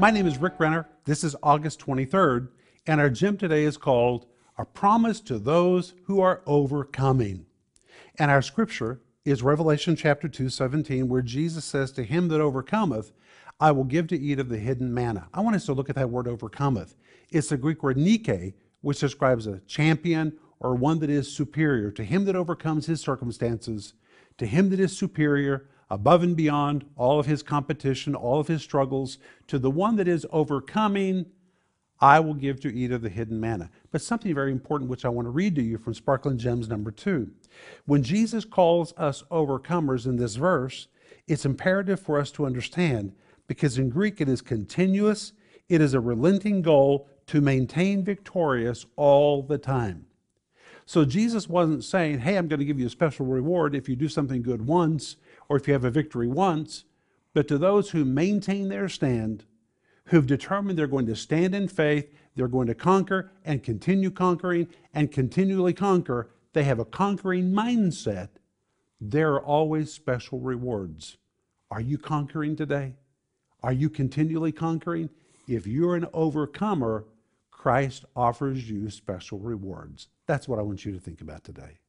My name is Rick Renner. This is August 23rd, and our gym today is called A Promise to Those Who Are Overcoming. And our scripture is Revelation chapter 2, 17, where Jesus says, To him that overcometh, I will give to eat of the hidden manna. I want us to look at that word overcometh. It's the Greek word nike, which describes a champion or one that is superior. To him that overcomes his circumstances, to him that is superior, above and beyond all of his competition, all of his struggles, to the one that is overcoming, I will give to eat of the hidden manna. But something very important, which I want to read to you from Sparkling Gems number two. When Jesus calls us overcomers in this verse, it's imperative for us to understand because in Greek it is continuous, it is a relenting goal to maintain victorious all the time. So Jesus wasn't saying, hey, I'm going to give you a special reward if you do something good once or if you have a victory once, but to those who maintain their stand, who've determined they're going to stand in faith, they're going to conquer and continue conquering and continually conquer, they have a conquering mindset, there are always special rewards. Are you conquering today? Are you continually conquering? If you're an overcomer, Christ offers you special rewards. That's what I want you to think about today.